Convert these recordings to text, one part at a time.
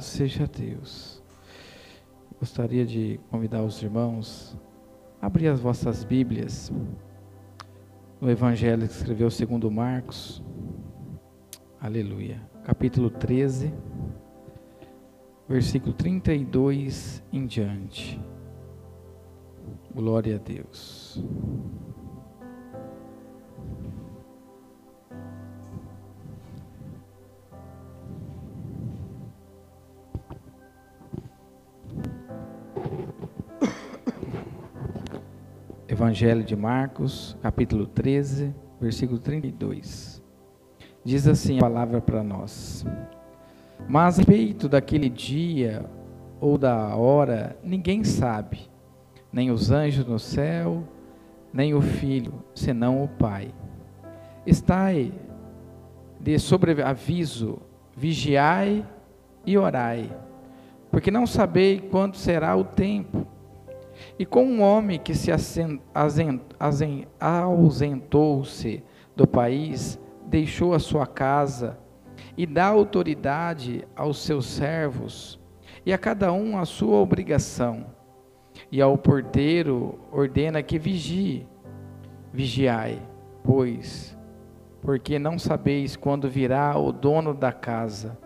seja Deus. Gostaria de convidar os irmãos a abrir as vossas Bíblias no Evangelho que escreveu segundo Marcos. Aleluia. Capítulo 13, versículo 32 em diante. Glória a Deus. Evangelho de Marcos, capítulo 13, versículo 32. Diz assim a palavra para nós: Mas a respeito daquele dia ou da hora, ninguém sabe, nem os anjos no céu, nem o filho, senão o Pai. Estai de sobreaviso, vigiai e orai, porque não sabei quando será o tempo. E com um homem que se ausentou-se do país, deixou a sua casa e dá autoridade aos seus servos, e a cada um a sua obrigação. E ao porteiro ordena que vigie. Vigiai, pois, porque não sabeis quando virá o dono da casa,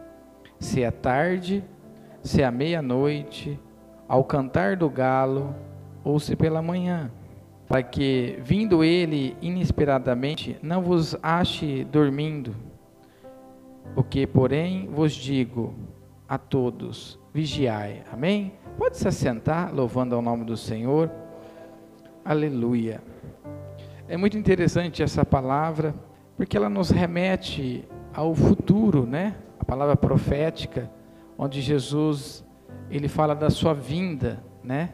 se é tarde, se é meia-noite, ao cantar do galo, ou se pela manhã, para que, vindo ele inesperadamente, não vos ache dormindo. O que, porém, vos digo a todos: vigiai. Amém? Pode se assentar, louvando ao nome do Senhor. Aleluia. É muito interessante essa palavra, porque ela nos remete ao futuro, né? A palavra profética, onde Jesus ele fala da sua vinda, né?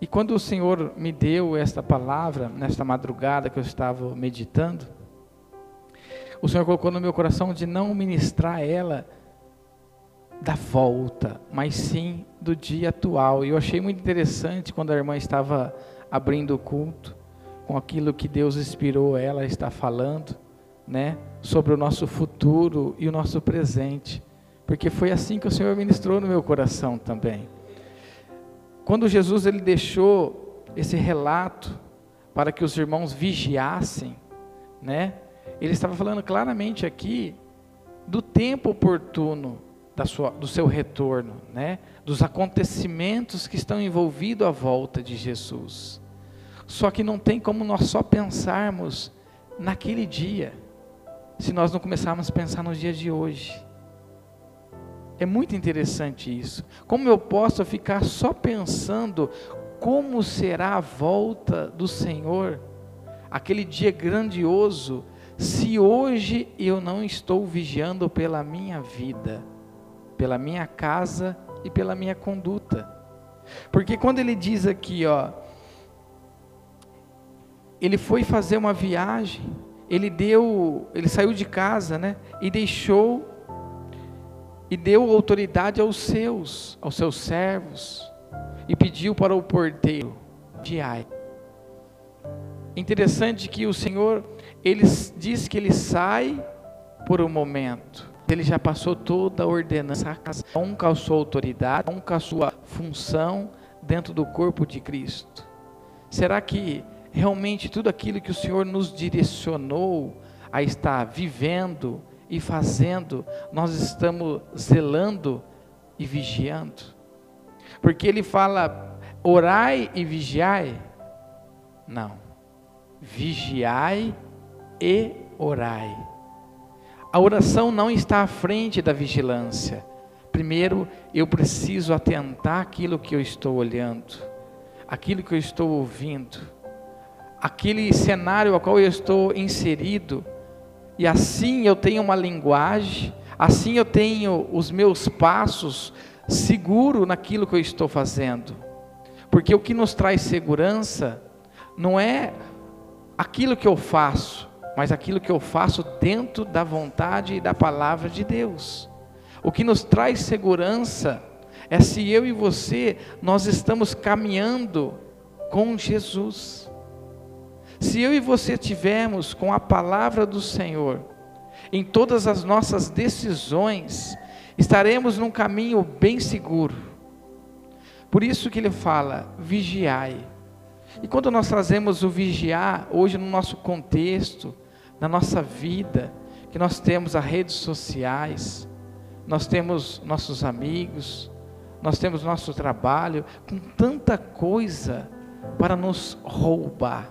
E quando o Senhor me deu esta palavra, nesta madrugada que eu estava meditando, o Senhor colocou no meu coração de não ministrar ela da volta, mas sim do dia atual. E eu achei muito interessante quando a irmã estava abrindo o culto, com aquilo que Deus inspirou ela a estar falando, né, sobre o nosso futuro e o nosso presente, porque foi assim que o Senhor ministrou no meu coração também. Quando Jesus ele deixou esse relato para que os irmãos vigiassem, né? Ele estava falando claramente aqui do tempo oportuno da sua, do seu retorno, né? Dos acontecimentos que estão envolvidos à volta de Jesus. Só que não tem como nós só pensarmos naquele dia, se nós não começarmos a pensar nos dias de hoje. É muito interessante isso. Como eu posso ficar só pensando como será a volta do Senhor, aquele dia grandioso, se hoje eu não estou vigiando pela minha vida, pela minha casa e pela minha conduta. Porque quando ele diz aqui, ó, ele foi fazer uma viagem, ele deu, ele saiu de casa, né? E deixou e deu autoridade aos seus, aos seus servos, e pediu para o porteiro, viai. Interessante que o Senhor, ele diz que ele sai por um momento. Ele já passou toda a ordenança, um a sua autoridade, um a sua função dentro do corpo de Cristo. Será que realmente tudo aquilo que o Senhor nos direcionou a estar vivendo, e fazendo, nós estamos zelando e vigiando. Porque ele fala, orai e vigiai. Não. Vigiai e orai. A oração não está à frente da vigilância. Primeiro, eu preciso atentar aquilo que eu estou olhando, aquilo que eu estou ouvindo, aquele cenário ao qual eu estou inserido e assim eu tenho uma linguagem, assim eu tenho os meus passos seguro naquilo que eu estou fazendo. Porque o que nos traz segurança não é aquilo que eu faço, mas aquilo que eu faço dentro da vontade e da palavra de Deus. O que nos traz segurança é se eu e você nós estamos caminhando com Jesus. Se eu e você tivermos com a palavra do Senhor em todas as nossas decisões estaremos num caminho bem seguro. Por isso que ele fala: vigiai. E quando nós trazemos o vigiar, hoje no nosso contexto, na nossa vida, que nós temos as redes sociais, nós temos nossos amigos, nós temos nosso trabalho, com tanta coisa para nos roubar.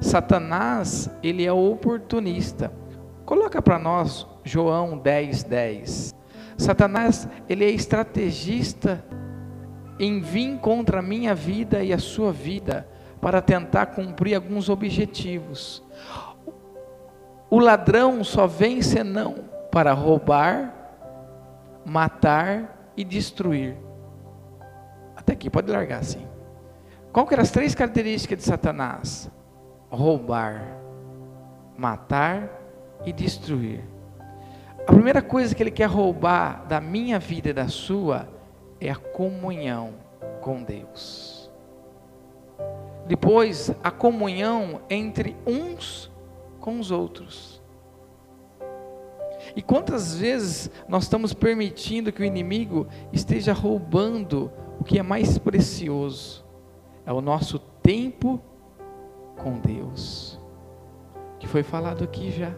Satanás, ele é oportunista. Coloca para nós João 10, 10. Satanás, ele é estrategista em vir contra a minha vida e a sua vida para tentar cumprir alguns objetivos. O ladrão só vem senão para roubar, matar e destruir. Até aqui pode largar assim. Qual que eram as três características de Satanás? Roubar, matar e destruir. A primeira coisa que ele quer roubar da minha vida e da sua é a comunhão com Deus. Depois, a comunhão entre uns com os outros. E quantas vezes nós estamos permitindo que o inimigo esteja roubando o que é mais precioso? É o nosso tempo com Deus, que foi falado aqui já.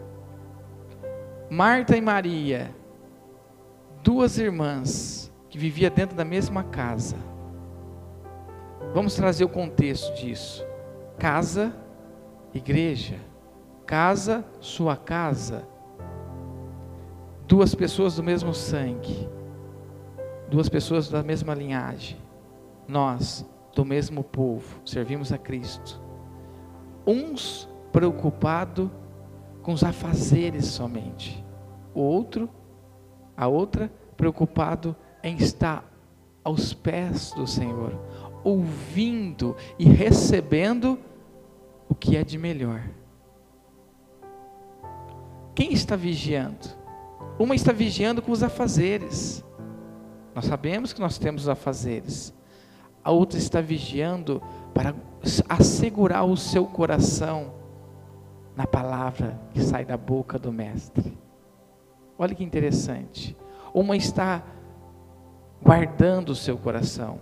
Marta e Maria, duas irmãs que viviam dentro da mesma casa. Vamos trazer o contexto disso. Casa, igreja. Casa, sua casa. Duas pessoas do mesmo sangue. Duas pessoas da mesma linhagem. Nós, do mesmo povo, servimos a Cristo. Uns preocupados com os afazeres somente. O outro, a outra, preocupado em estar aos pés do Senhor, ouvindo e recebendo o que é de melhor. Quem está vigiando? Uma está vigiando com os afazeres. Nós sabemos que nós temos afazeres. A outra está vigiando para assegurar o seu coração na palavra que sai da boca do Mestre. Olha que interessante. Uma está guardando o seu coração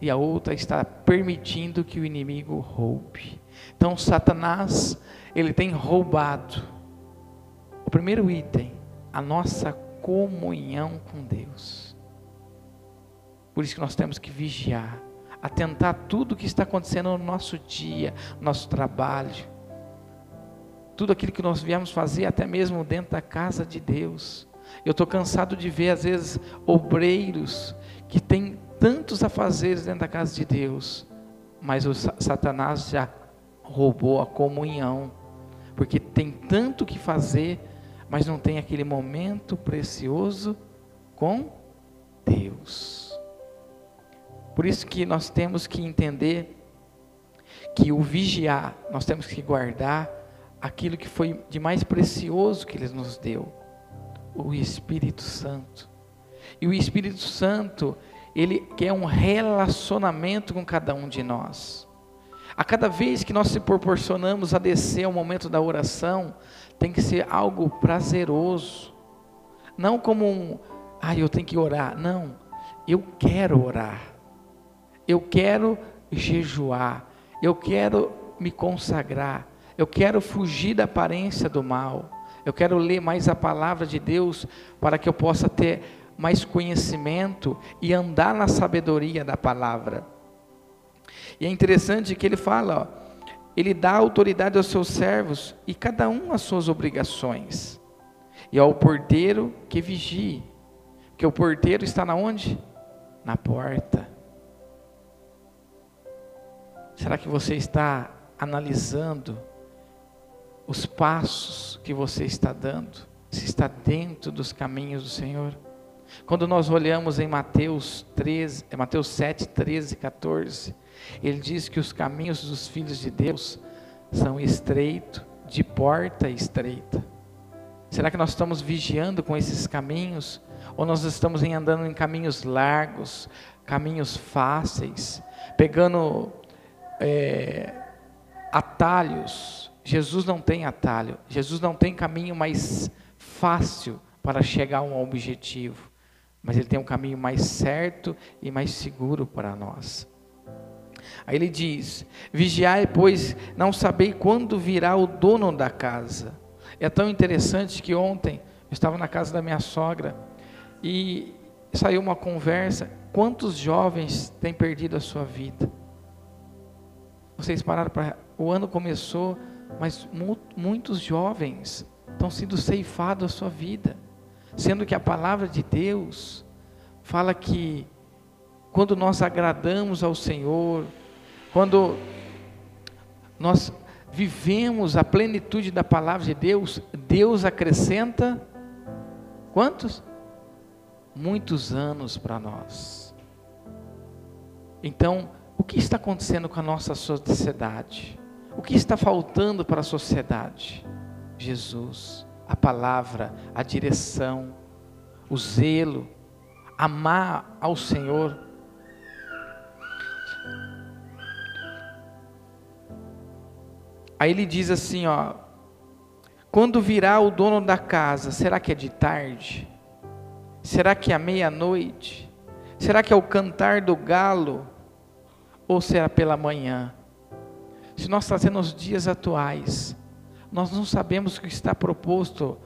e a outra está permitindo que o inimigo roube. Então, Satanás, ele tem roubado o primeiro item, a nossa comunhão com Deus. Por isso que nós temos que vigiar, atentar tudo o que está acontecendo no nosso dia, no nosso trabalho, tudo aquilo que nós viemos fazer, até mesmo dentro da casa de Deus. Eu estou cansado de ver, às vezes, obreiros que têm tantos afazeres dentro da casa de Deus, mas o Satanás já roubou a comunhão, porque tem tanto que fazer, mas não tem aquele momento precioso com Deus. Por isso que nós temos que entender que o vigiar, nós temos que guardar aquilo que foi de mais precioso que Ele nos deu, o Espírito Santo. E o Espírito Santo, ele quer um relacionamento com cada um de nós. A cada vez que nós se proporcionamos a descer ao momento da oração, tem que ser algo prazeroso. Não como um, ah, eu tenho que orar. Não, eu quero orar. Eu quero jejuar. Eu quero me consagrar. Eu quero fugir da aparência do mal. Eu quero ler mais a palavra de Deus para que eu possa ter mais conhecimento e andar na sabedoria da palavra. E é interessante que ele fala, ó, ele dá autoridade aos seus servos e cada um as suas obrigações. E ao porteiro que vigie, que o porteiro está na onde? Na porta. Será que você está analisando os passos que você está dando, se está dentro dos caminhos do Senhor. Quando nós olhamos em Mateus 13, é Mateus 7, 13 e 14, ele diz que os caminhos dos filhos de Deus são estreitos, de porta estreita. Será que nós estamos vigiando com esses caminhos? Ou nós estamos andando em caminhos largos, caminhos fáceis, pegando é, atalhos, Jesus não tem atalho, Jesus não tem caminho mais fácil para chegar a um objetivo. mas Ele tem um caminho mais certo e mais seguro para nós. Aí ele diz: Vigiai, pois não sabei quando virá o dono da casa. É tão interessante que ontem eu estava na casa da minha sogra e saiu uma conversa. Quantos jovens têm perdido a sua vida? Vocês pararam para. O ano começou, mas muitos jovens estão sendo ceifados a sua vida. Sendo que a palavra de Deus fala que quando nós agradamos ao Senhor, quando nós vivemos a plenitude da palavra de Deus, Deus acrescenta quantos? Muitos anos para nós. Então, o que está acontecendo com a nossa sociedade? O que está faltando para a sociedade? Jesus, a palavra, a direção, o zelo, amar ao Senhor. Aí ele diz assim, ó: Quando virá o dono da casa, será que é de tarde? Será que é meia-noite? Será que é o cantar do galo? Ou será pela manhã? Se nós trazemos os dias atuais, nós não sabemos o que está proposto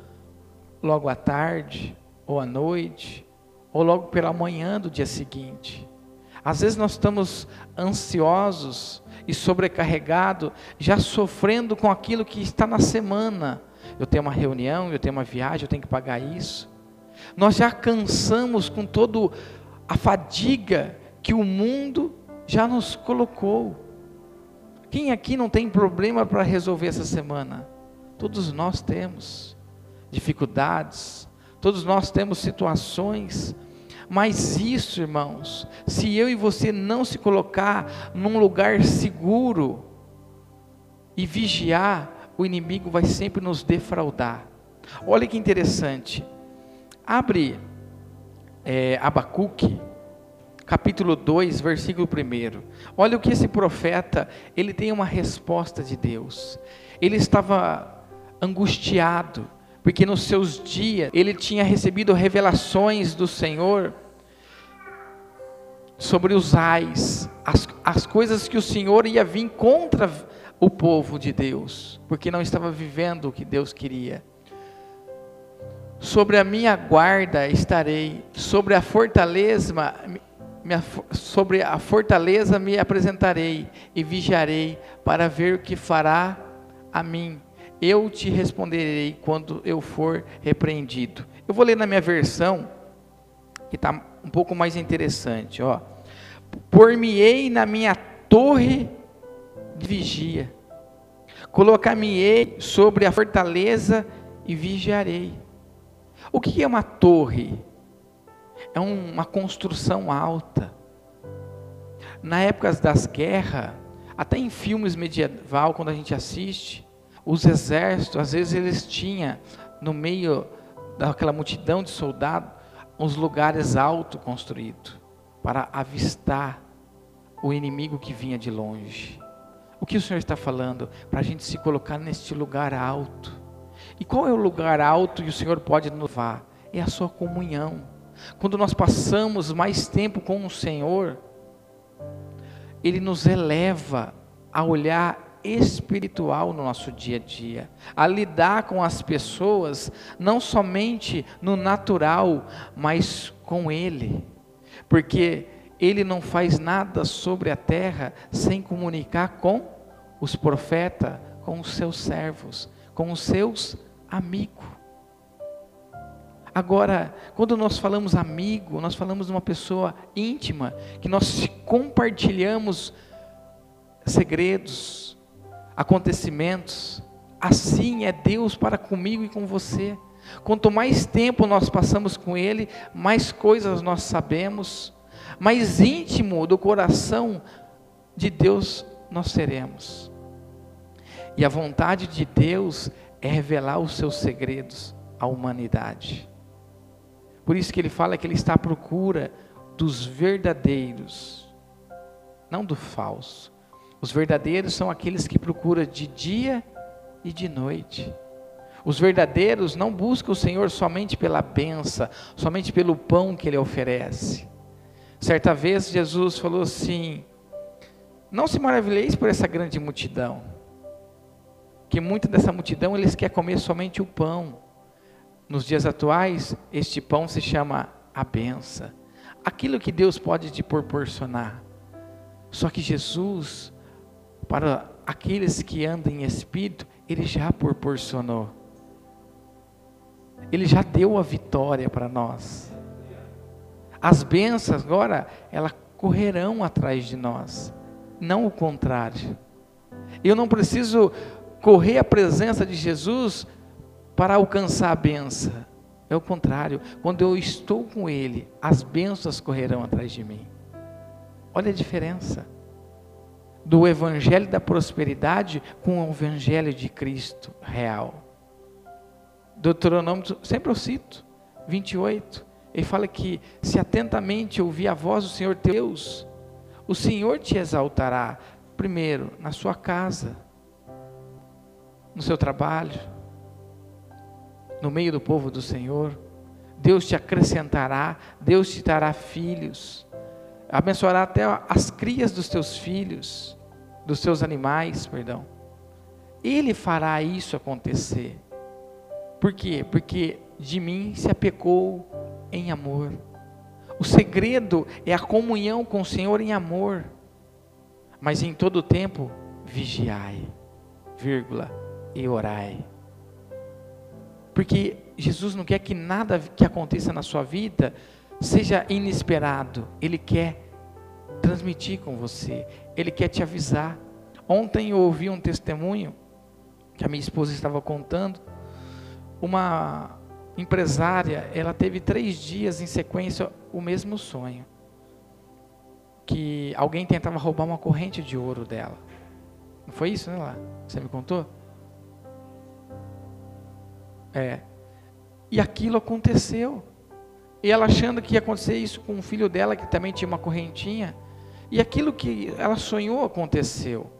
logo à tarde, ou à noite, ou logo pela manhã do dia seguinte. Às vezes nós estamos ansiosos e sobrecarregado, já sofrendo com aquilo que está na semana. Eu tenho uma reunião, eu tenho uma viagem, eu tenho que pagar isso. Nós já cansamos com toda a fadiga que o mundo já nos colocou. Quem aqui não tem problema para resolver essa semana? Todos nós temos dificuldades, todos nós temos situações mas isso, irmãos, se eu e você não se colocar num lugar seguro e vigiar, o inimigo vai sempre nos defraudar. Olha que interessante. Abre é, Abacuque, capítulo 2, versículo 1. Olha o que esse profeta, ele tem uma resposta de Deus. Ele estava angustiado, porque nos seus dias ele tinha recebido revelações do Senhor sobre os ais, as, as coisas que o Senhor ia vir contra o povo de Deus, porque não estava vivendo o que Deus queria. Sobre a minha guarda estarei, sobre a fortaleza, sobre a fortaleza me apresentarei e vigiarei para ver o que fará a mim eu te responderei quando eu for repreendido. Eu vou ler na minha versão, que está um pouco mais interessante. Ó. Por-me-ei na minha torre de vigia, colocar-me-ei sobre a fortaleza e vigiarei. O que é uma torre? É uma construção alta. Na época das guerras, até em filmes medieval, quando a gente assiste, os exércitos, às vezes eles tinham no meio daquela multidão de soldados, uns lugares alto construídos para avistar o inimigo que vinha de longe. O que o Senhor está falando? Para a gente se colocar neste lugar alto. E qual é o lugar alto que o Senhor pode nos levar? É a sua comunhão. Quando nós passamos mais tempo com o Senhor, Ele nos eleva a olhar espiritual no nosso dia a dia, a lidar com as pessoas não somente no natural, mas com Ele, porque Ele não faz nada sobre a terra sem comunicar com os profetas, com os seus servos, com os seus amigos. Agora, quando nós falamos amigo, nós falamos de uma pessoa íntima, que nós compartilhamos segredos, acontecimentos. Assim é Deus para comigo e com você. Quanto mais tempo nós passamos com Ele, mais coisas nós sabemos, mais íntimo do coração de Deus nós seremos. E a vontade de Deus é revelar os seus segredos à humanidade. Por isso que ele fala que ele está à procura dos verdadeiros, não do falso. Os verdadeiros são aqueles que procuram de dia e de noite. Os verdadeiros não buscam o Senhor somente pela benção, somente pelo pão que Ele oferece. Certa vez Jesus falou assim: Não se maravilheis por essa grande multidão, que muita dessa multidão eles quer comer somente o pão. Nos dias atuais, este pão se chama a benção, aquilo que Deus pode te proporcionar. Só que Jesus, para aqueles que andam em espírito, Ele já proporcionou. Ele já deu a vitória para nós. As bênçãos agora, elas correrão atrás de nós, não o contrário. Eu não preciso correr à presença de Jesus para alcançar a benção. É o contrário. Quando eu estou com Ele, as bênçãos correrão atrás de mim. Olha a diferença do evangelho da prosperidade com o evangelho de Cristo real. Deuteronômio, sempre eu cito, 28. Ele fala que se atentamente ouvir a voz do Senhor Deus, o Senhor te exaltará, primeiro, na sua casa, no seu trabalho, no meio do povo do Senhor. Deus te acrescentará, Deus te dará filhos, abençoará até as crias dos teus filhos, dos teus animais, perdão. Ele fará isso acontecer. Por quê? Porque de mim se apecou em amor. O segredo é a comunhão com o Senhor em amor. Mas em todo tempo, vigiai, vírgula, e orai. Porque Jesus não quer que nada que aconteça na sua vida seja inesperado. Ele quer transmitir com você. Ele quer te avisar. Ontem eu ouvi um testemunho que a minha esposa estava contando uma empresária, ela teve três dias em sequência o mesmo sonho. Que alguém tentava roubar uma corrente de ouro dela. Não foi isso, né, lá? Você me contou? É. E aquilo aconteceu. E ela achando que ia acontecer isso com o filho dela, que também tinha uma correntinha. E aquilo que ela sonhou aconteceu.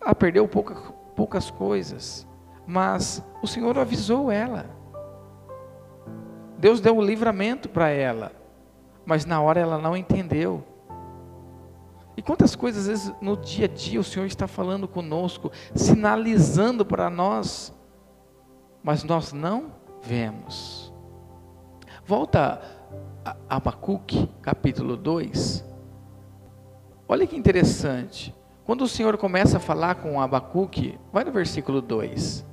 Ela perdeu pouca, poucas coisas mas o Senhor avisou ela. Deus deu o livramento para ela, mas na hora ela não entendeu. E quantas coisas, às vezes, no dia a dia o Senhor está falando conosco, sinalizando para nós, mas nós não vemos. Volta a Abacuque, capítulo 2. Olha que interessante. Quando o Senhor começa a falar com Abacuque, vai no versículo 2.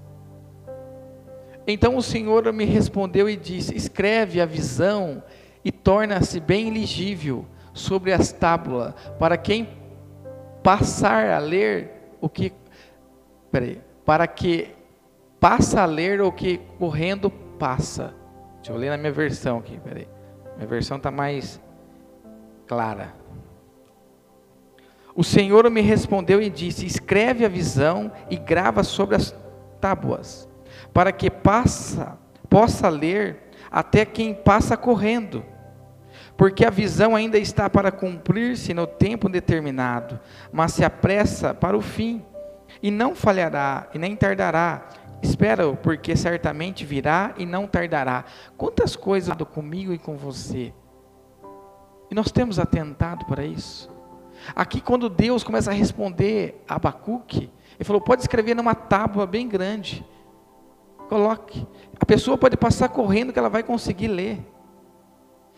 Então o Senhor me respondeu e disse: Escreve a visão e torna-se bem legível sobre as tábuas, para quem passar a ler o que. Peraí, para que passa a ler o que correndo passa. Deixa eu ler na minha versão aqui, peraí. Minha versão está mais clara. O Senhor me respondeu e disse: Escreve a visão e grava sobre as tábuas para que passa, possa ler até quem passa correndo. Porque a visão ainda está para cumprir-se no tempo determinado, mas se apressa para o fim, e não falhará, e nem tardará. Espera-o, porque certamente virá e não tardará. Quantas coisas comigo e com você? E nós temos atentado para isso. Aqui, quando Deus começa a responder a Abacuque, ele falou: pode escrever numa tábua bem grande. Coloque. A pessoa pode passar correndo que ela vai conseguir ler.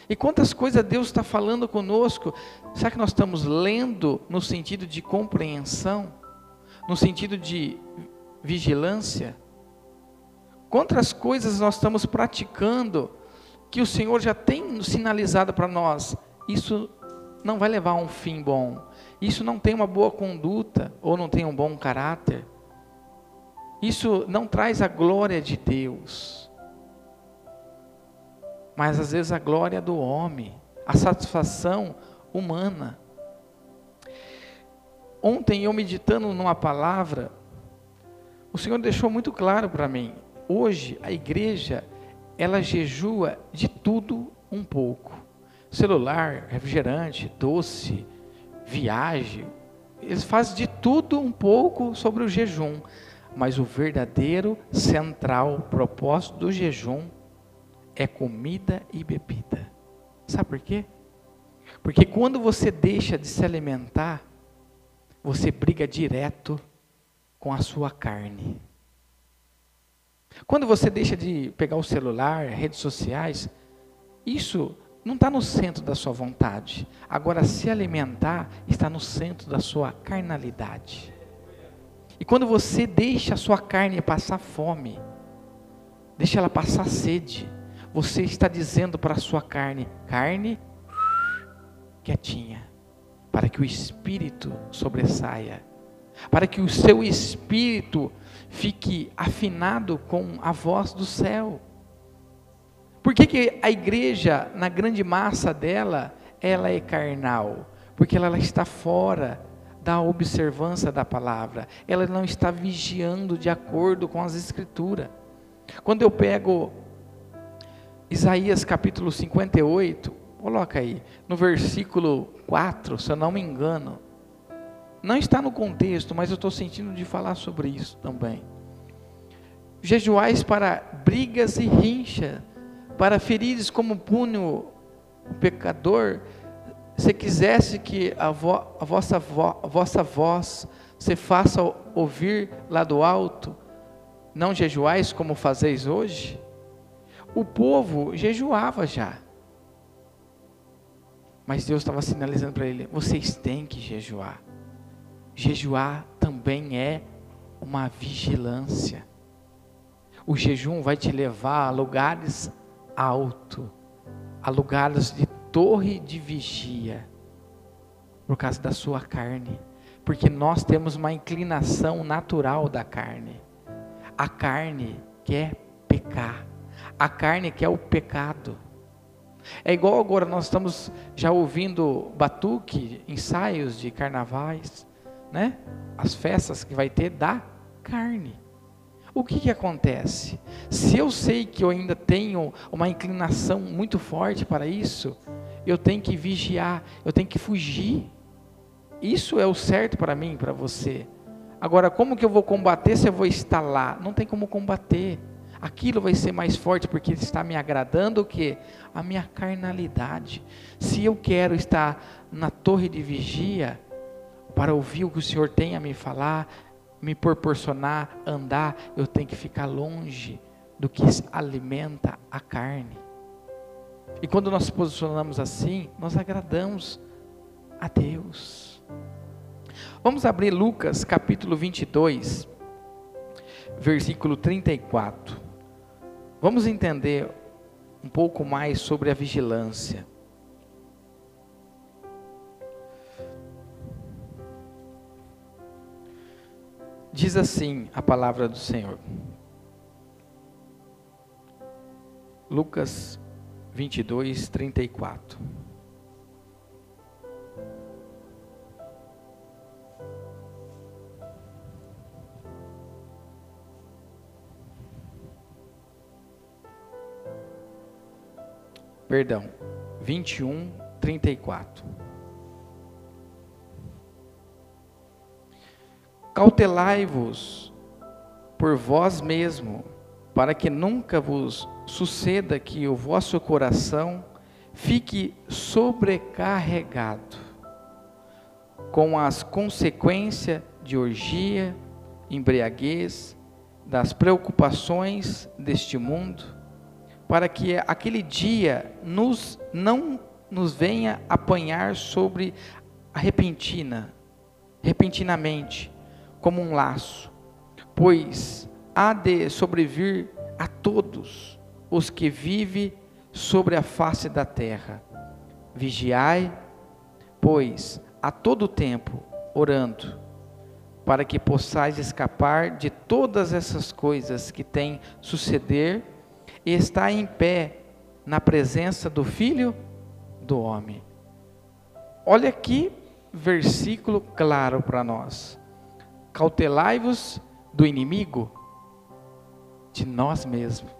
E quantas coisas Deus está falando conosco? Será que nós estamos lendo no sentido de compreensão? No sentido de vigilância? Quantas coisas nós estamos praticando que o Senhor já tem sinalizado para nós? Isso não vai levar a um fim bom. Isso não tem uma boa conduta ou não tem um bom caráter. Isso não traz a glória de Deus, mas às vezes a glória do homem, a satisfação humana. Ontem eu meditando numa palavra, o Senhor deixou muito claro para mim. Hoje a igreja ela jejua de tudo um pouco. Celular, refrigerante, doce, viagem. Eles fazem de tudo um pouco sobre o jejum Mas o verdadeiro central propósito do jejum é comida e bebida. Sabe por quê? Porque quando você deixa de se alimentar, você briga direto com a sua carne. Quando você deixa de pegar o celular, redes sociais, isso não está no centro da sua vontade. Agora, se alimentar está no centro da sua carnalidade. E quando você deixa a sua carne passar fome, deixa ela passar sede, você está dizendo para a sua carne: carne, quietinha, para que o espírito sobressaia, para que o seu espírito fique afinado com a voz do céu. Por que, que a igreja, na grande massa dela, ela é carnal? Porque ela, ela está fora da observância da palavra, ela não está vigiando de acordo com as escrituras. Quando eu pego Isaías capítulo 58, coloca aí, no versículo 4, se eu não me engano, não está no contexto, mas eu estou sentindo de falar sobre isso também. Jejuais para brigas e rincha, para ferires como punho o pecador, se quisesse que a, vo, a, vossa, vo, a vossa voz se faça ouvir lá do alto, não jejuais como fazeis hoje? O povo jejuava já. Mas Deus estava sinalizando para ele: vocês têm que jejuar. Jejuar também é uma vigilância. O jejum vai te levar a lugares alto, a lugares de torre de vigia, por causa da sua carne, porque nós temos uma inclinação natural da carne. A carne quer pecar, a carne quer o pecado. É igual agora nós estamos já ouvindo batuque, ensaios de carnavais, né? As festas que vai ter da carne o que, que acontece? Se eu sei que eu ainda tenho uma inclinação muito forte para isso, eu tenho que vigiar, eu tenho que fugir. Isso é o certo para mim, para você. Agora, como que eu vou combater se eu vou estar lá? Não tem como combater. Aquilo vai ser mais forte porque está me agradando o que? A minha carnalidade. Se eu quero estar na torre de vigia para ouvir o que o Senhor tem a me falar, me proporcionar andar, eu tenho que ficar longe do que alimenta a carne. E quando nós posicionamos assim, nós agradamos a Deus. Vamos abrir Lucas capítulo 22, versículo 34. Vamos entender um pouco mais sobre a vigilância. Diz assim a palavra do Senhor. Lucas 22, 34. Perdão, 21, 34. Cautelai-vos por vós mesmo, para que nunca vos suceda que o vosso coração fique sobrecarregado com as consequências de orgia, embriaguez, das preocupações deste mundo, para que aquele dia nos não nos venha apanhar sobre a repentina, repentinamente, como um laço, pois há de sobrevir a todos os que vivem sobre a face da terra. Vigiai, pois, a todo tempo, orando, para que possais escapar de todas essas coisas que têm suceder e estar em pé na presença do Filho do Homem. Olha aqui, versículo claro para nós cautelai-vos do inimigo, de nós mesmos.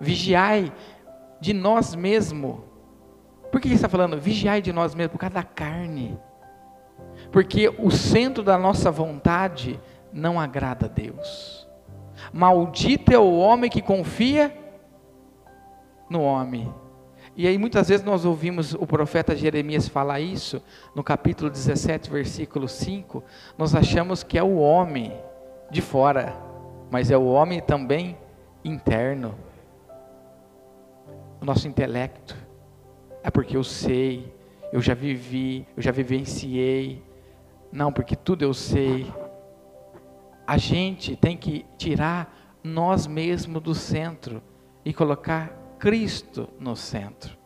Vigiai de nós mesmos. Por que ele está falando? Vigiai de nós mesmos, por causa da carne. Porque o centro da nossa vontade não agrada a Deus. Maldito é o homem que confia no homem. E aí muitas vezes nós ouvimos o profeta Jeremias falar isso, no capítulo 17, versículo 5, nós achamos que é o homem de fora, mas é o homem também interno. O nosso intelecto. É porque eu sei, eu já vivi, eu já vivenciei. Não, porque tudo eu sei. A gente tem que tirar nós mesmos do centro e colocar Cristo no centro.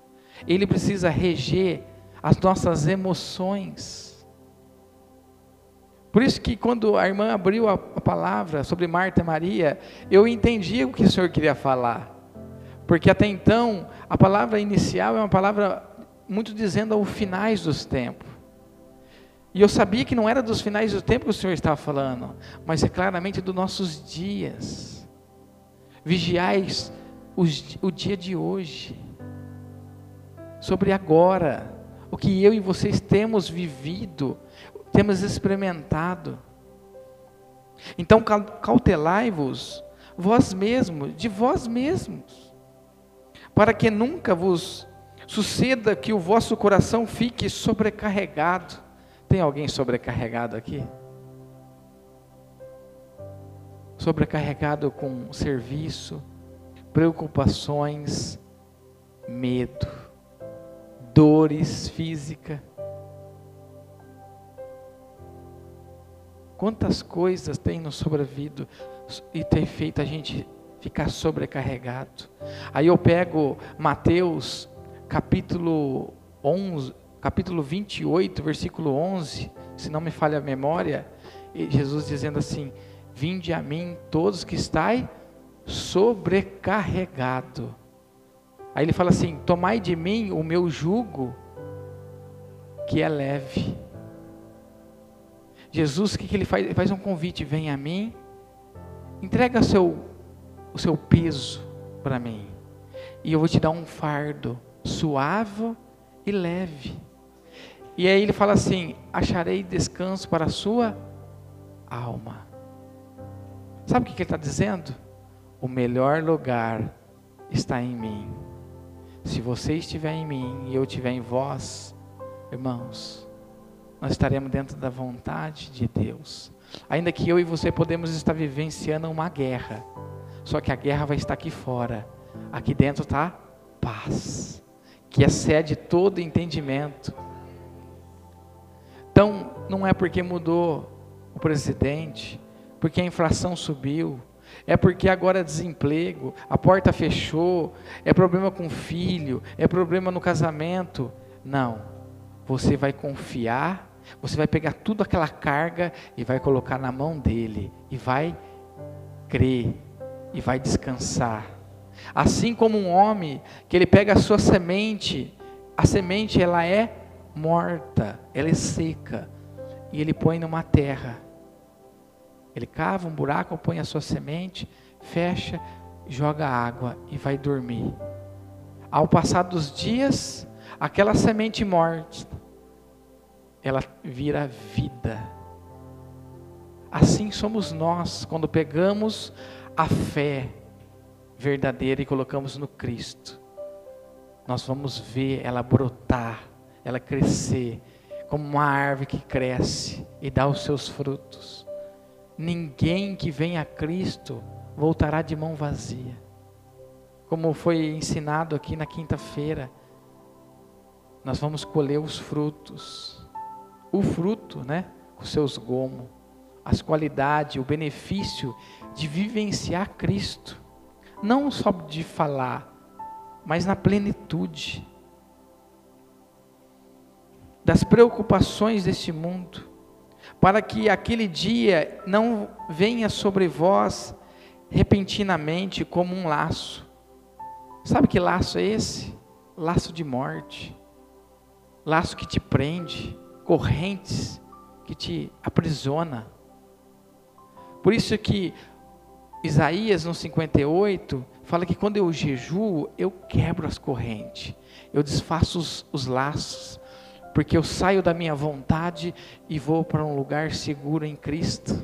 Ele precisa reger as nossas emoções. Por isso que quando a irmã abriu a, palavra sobre Marta e Maria, eu entendi o que o Senhor queria falar. Porque até então, a palavra inicial é uma palavra muito dizendo aos finais dos tempos. E eu sabia que não era dos finais do tempo que o Senhor estava falando, mas é claramente dos nossos dias. Vigiais o dia de hoje, sobre agora, o que eu e vocês temos vivido, temos experimentado. Então cautelai-vos vós mesmos, de vós mesmos, para que nunca vos suceda que o vosso coração fique sobrecarregado. Tem alguém sobrecarregado aqui? Sobrecarregado com serviço, preocupações, medo, dores físicas. Quantas coisas tem nos sobrevido e tem feito a gente ficar sobrecarregado. Aí eu pego Mateus capítulo 11, capítulo 28, versículo 11, se não me falha a memória, Jesus dizendo assim: Vinde a mim todos que estáis sobrecarregado. Aí ele fala assim: Tomai de mim o meu jugo, que é leve. Jesus, o que, que ele faz? Ele faz um convite: vem a mim, entrega seu, o seu peso para mim, e eu vou te dar um fardo suave e leve. E aí ele fala assim: acharei descanso para a sua alma. Sabe o que, que ele está dizendo? O melhor lugar está em mim. Se você estiver em mim e eu estiver em vós, irmãos, nós estaremos dentro da vontade de Deus. Ainda que eu e você podemos estar vivenciando uma guerra, só que a guerra vai estar aqui fora. Aqui dentro está paz, que excede todo entendimento. Então, não é porque mudou o presidente, porque a inflação subiu, é porque agora é desemprego, a porta fechou, é problema com o filho, é problema no casamento. Não. Você vai confiar, você vai pegar tudo aquela carga e vai colocar na mão dele e vai crer e vai descansar. Assim como um homem que ele pega a sua semente, a semente ela é morta, ela é seca e ele põe numa terra ele cava um buraco, põe a sua semente, fecha, joga água e vai dormir. Ao passar dos dias, aquela semente morta, ela vira vida. Assim somos nós, quando pegamos a fé verdadeira e colocamos no Cristo. Nós vamos ver ela brotar, ela crescer, como uma árvore que cresce e dá os seus frutos. Ninguém que vem a Cristo voltará de mão vazia. Como foi ensinado aqui na quinta-feira, nós vamos colher os frutos. O fruto, né? Com seus gomos, as qualidades, o benefício de vivenciar Cristo. Não só de falar, mas na plenitude das preocupações deste mundo para que aquele dia não venha sobre vós repentinamente como um laço. Sabe que laço é esse? Laço de morte, laço que te prende, correntes que te aprisiona. Por isso que Isaías no 58 fala que quando eu jejuo, eu quebro as correntes, eu desfaço os, os laços, porque eu saio da minha vontade e vou para um lugar seguro em Cristo.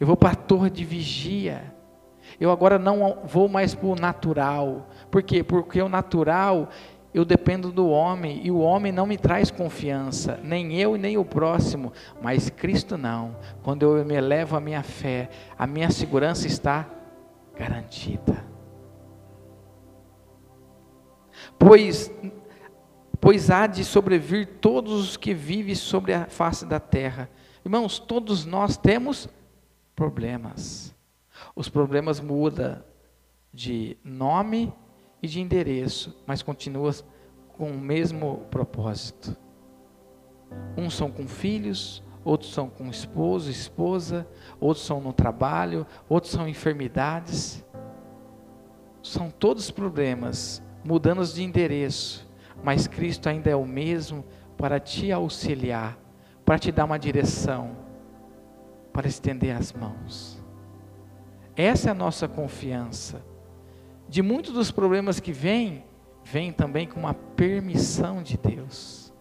Eu vou para a torre de vigia. Eu agora não vou mais para o natural. Por quê? Porque o natural eu dependo do homem e o homem não me traz confiança, nem eu nem o próximo, mas Cristo não. Quando eu me elevo a minha fé, a minha segurança está garantida. Pois pois há de sobrevir todos os que vivem sobre a face da terra. Irmãos, todos nós temos problemas. Os problemas mudam de nome e de endereço, mas continuam com o mesmo propósito. Uns são com filhos, outros são com esposo, esposa, outros são no trabalho, outros são enfermidades. São todos problemas, mudando de endereço, mas Cristo ainda é o mesmo para te auxiliar, para te dar uma direção, para estender as mãos. Essa é a nossa confiança. De muitos dos problemas que vêm, vem também com uma permissão de Deus.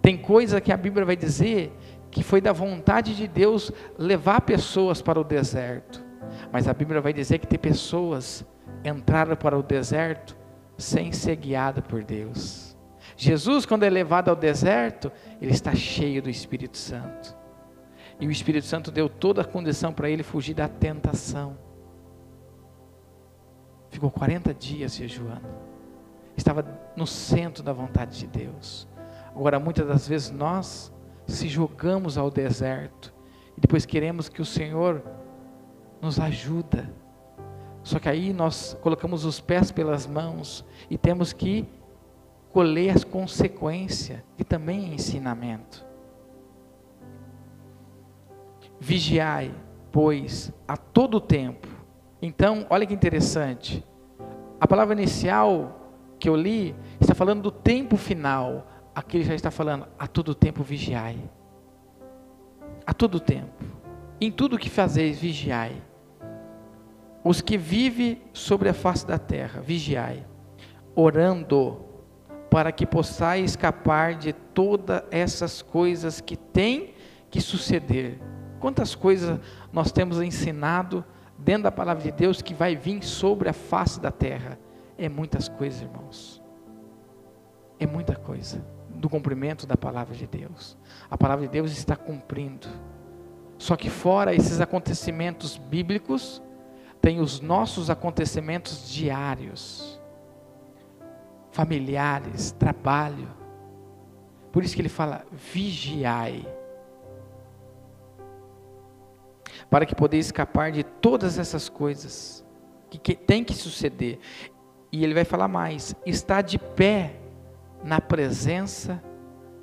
Tem coisa que a Bíblia vai dizer que foi da vontade de Deus levar pessoas para o deserto. Mas a Bíblia vai dizer que tem pessoas entraram para o deserto sem ser guiado por Deus. Jesus, quando é levado ao deserto, ele está cheio do Espírito Santo. E o Espírito Santo deu toda a condição para ele fugir da tentação. Ficou 40 dias jejuando. Estava no centro da vontade de Deus. Agora, muitas das vezes nós se jogamos ao deserto e depois queremos que o Senhor nos ajuda só que aí nós colocamos os pés pelas mãos e temos que colher as consequências, e também é ensinamento. Vigiai, pois, a todo tempo. Então, olha que interessante. A palavra inicial que eu li está falando do tempo final. Aqui ele já está falando a todo tempo vigiai. A todo tempo. Em tudo que fazeis, vigiai os que vivem sobre a face da terra, vigiai, orando, para que possais escapar de todas essas coisas que têm que suceder. Quantas coisas nós temos ensinado dentro da palavra de Deus que vai vir sobre a face da terra? É muitas coisas, irmãos. É muita coisa do cumprimento da palavra de Deus. A palavra de Deus está cumprindo. Só que fora esses acontecimentos bíblicos, tem os nossos acontecimentos diários, familiares, trabalho. Por isso que ele fala: vigiai, para que podeis escapar de todas essas coisas que, que tem que suceder. E ele vai falar mais: está de pé na presença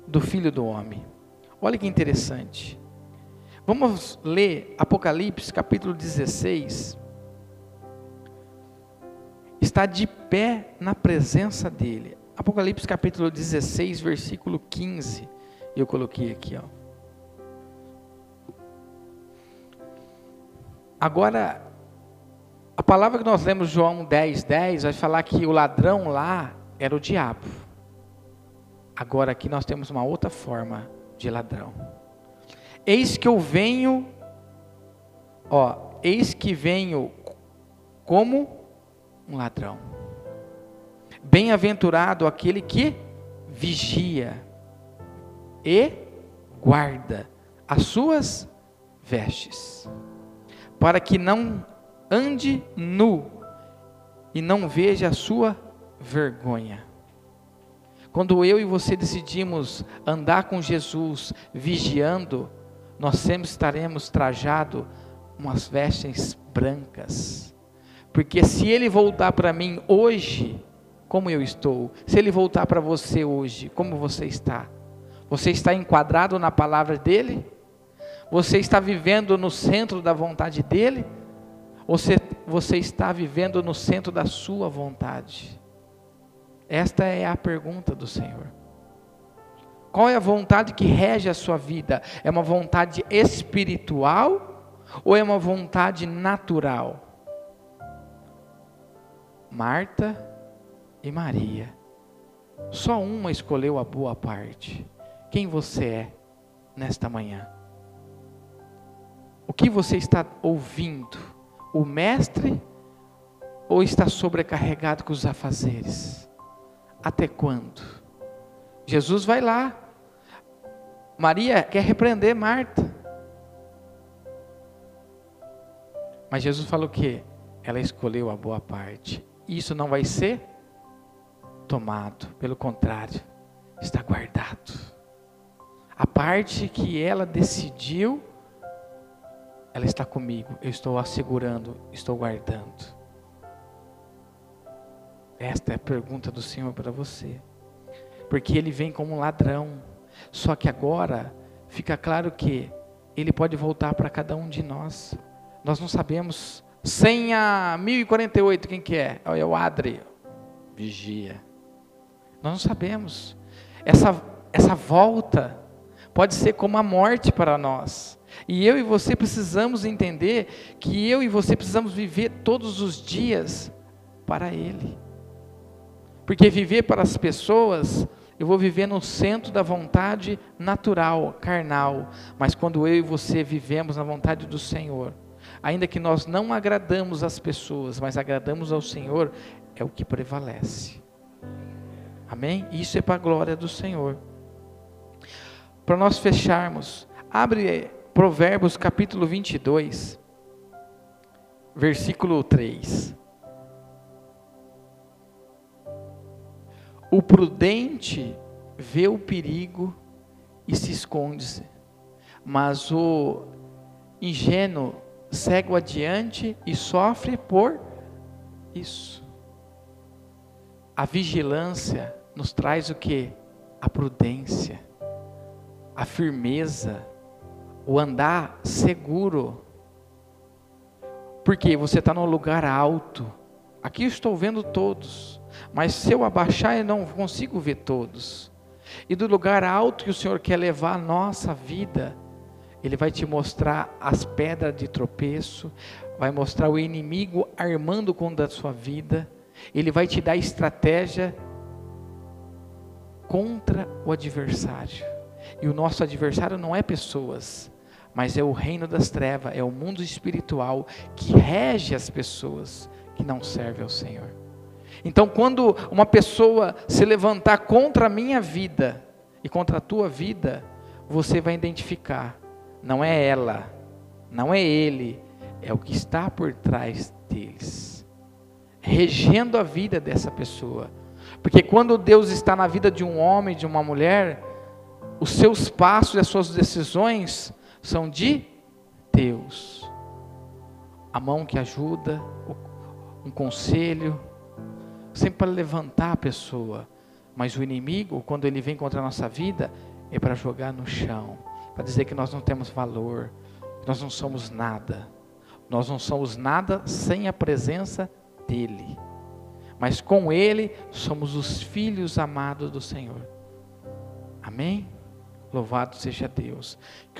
do Filho do Homem. Olha que interessante. Vamos ler Apocalipse capítulo 16, está de pé na presença dele. Apocalipse capítulo 16, versículo 15. Eu coloquei aqui, ó. Agora, a palavra que nós lemos João 10, 10 vai falar que o ladrão lá era o diabo. Agora aqui nós temos uma outra forma de ladrão. Eis que eu venho, ó, eis que venho como um ladrão. Bem-aventurado aquele que vigia e guarda as suas vestes, para que não ande nu e não veja a sua vergonha. Quando eu e você decidimos andar com Jesus, vigiando, nós sempre estaremos trajados umas vestes brancas porque se ele voltar para mim hoje, como eu estou, se ele voltar para você hoje, como você está? Você está enquadrado na palavra dele? Você está vivendo no centro da vontade dele? Ou você, você está vivendo no centro da sua vontade? Esta é a pergunta do Senhor. Qual é a vontade que rege a sua vida? É uma vontade espiritual ou é uma vontade natural? Marta e Maria. Só uma escolheu a boa parte. Quem você é nesta manhã? O que você está ouvindo? O mestre ou está sobrecarregado com os afazeres? Até quando? Jesus vai lá. Maria quer repreender Marta. Mas Jesus falou que ela escolheu a boa parte. Isso não vai ser tomado, pelo contrário, está guardado. A parte que ela decidiu, ela está comigo, eu estou assegurando, estou guardando. Esta é a pergunta do Senhor para você. Porque ele vem como um ladrão. Só que agora fica claro que ele pode voltar para cada um de nós. Nós não sabemos. Senha 1048, quem que é? É o Adri. Vigia. Nós não sabemos. Essa, essa volta pode ser como a morte para nós. E eu e você precisamos entender que eu e você precisamos viver todos os dias para Ele. Porque viver para as pessoas, eu vou viver no centro da vontade natural, carnal. Mas quando eu e você vivemos na vontade do Senhor, ainda que nós não agradamos as pessoas, mas agradamos ao Senhor, é o que prevalece. Amém? Isso é para a glória do Senhor. Para nós fecharmos, abre Provérbios capítulo 22, versículo 3. O prudente vê o perigo e se esconde, mas o ingênuo segue adiante e sofre por isso. A vigilância nos traz o que? A prudência, a firmeza, o andar seguro. Porque você está num lugar alto. Aqui estou vendo todos. Mas se eu abaixar, eu não consigo ver todos. E do lugar alto que o Senhor quer levar a nossa vida, Ele vai te mostrar as pedras de tropeço, vai mostrar o inimigo armando contra a sua vida, Ele vai te dar estratégia contra o adversário. E o nosso adversário não é pessoas, mas é o reino das trevas, é o mundo espiritual que rege as pessoas que não servem ao Senhor. Então, quando uma pessoa se levantar contra a minha vida e contra a tua vida, você vai identificar, não é ela, não é ele, é o que está por trás deles, regendo a vida dessa pessoa. Porque quando Deus está na vida de um homem, de uma mulher, os seus passos e as suas decisões são de Deus. A mão que ajuda, um conselho, sempre para levantar a pessoa. Mas o inimigo, quando ele vem contra a nossa vida, é para jogar no chão, para dizer que nós não temos valor, que nós não somos nada. Nós não somos nada sem a presença dele. Mas com ele somos os filhos amados do Senhor. Amém? Louvado seja Deus. Que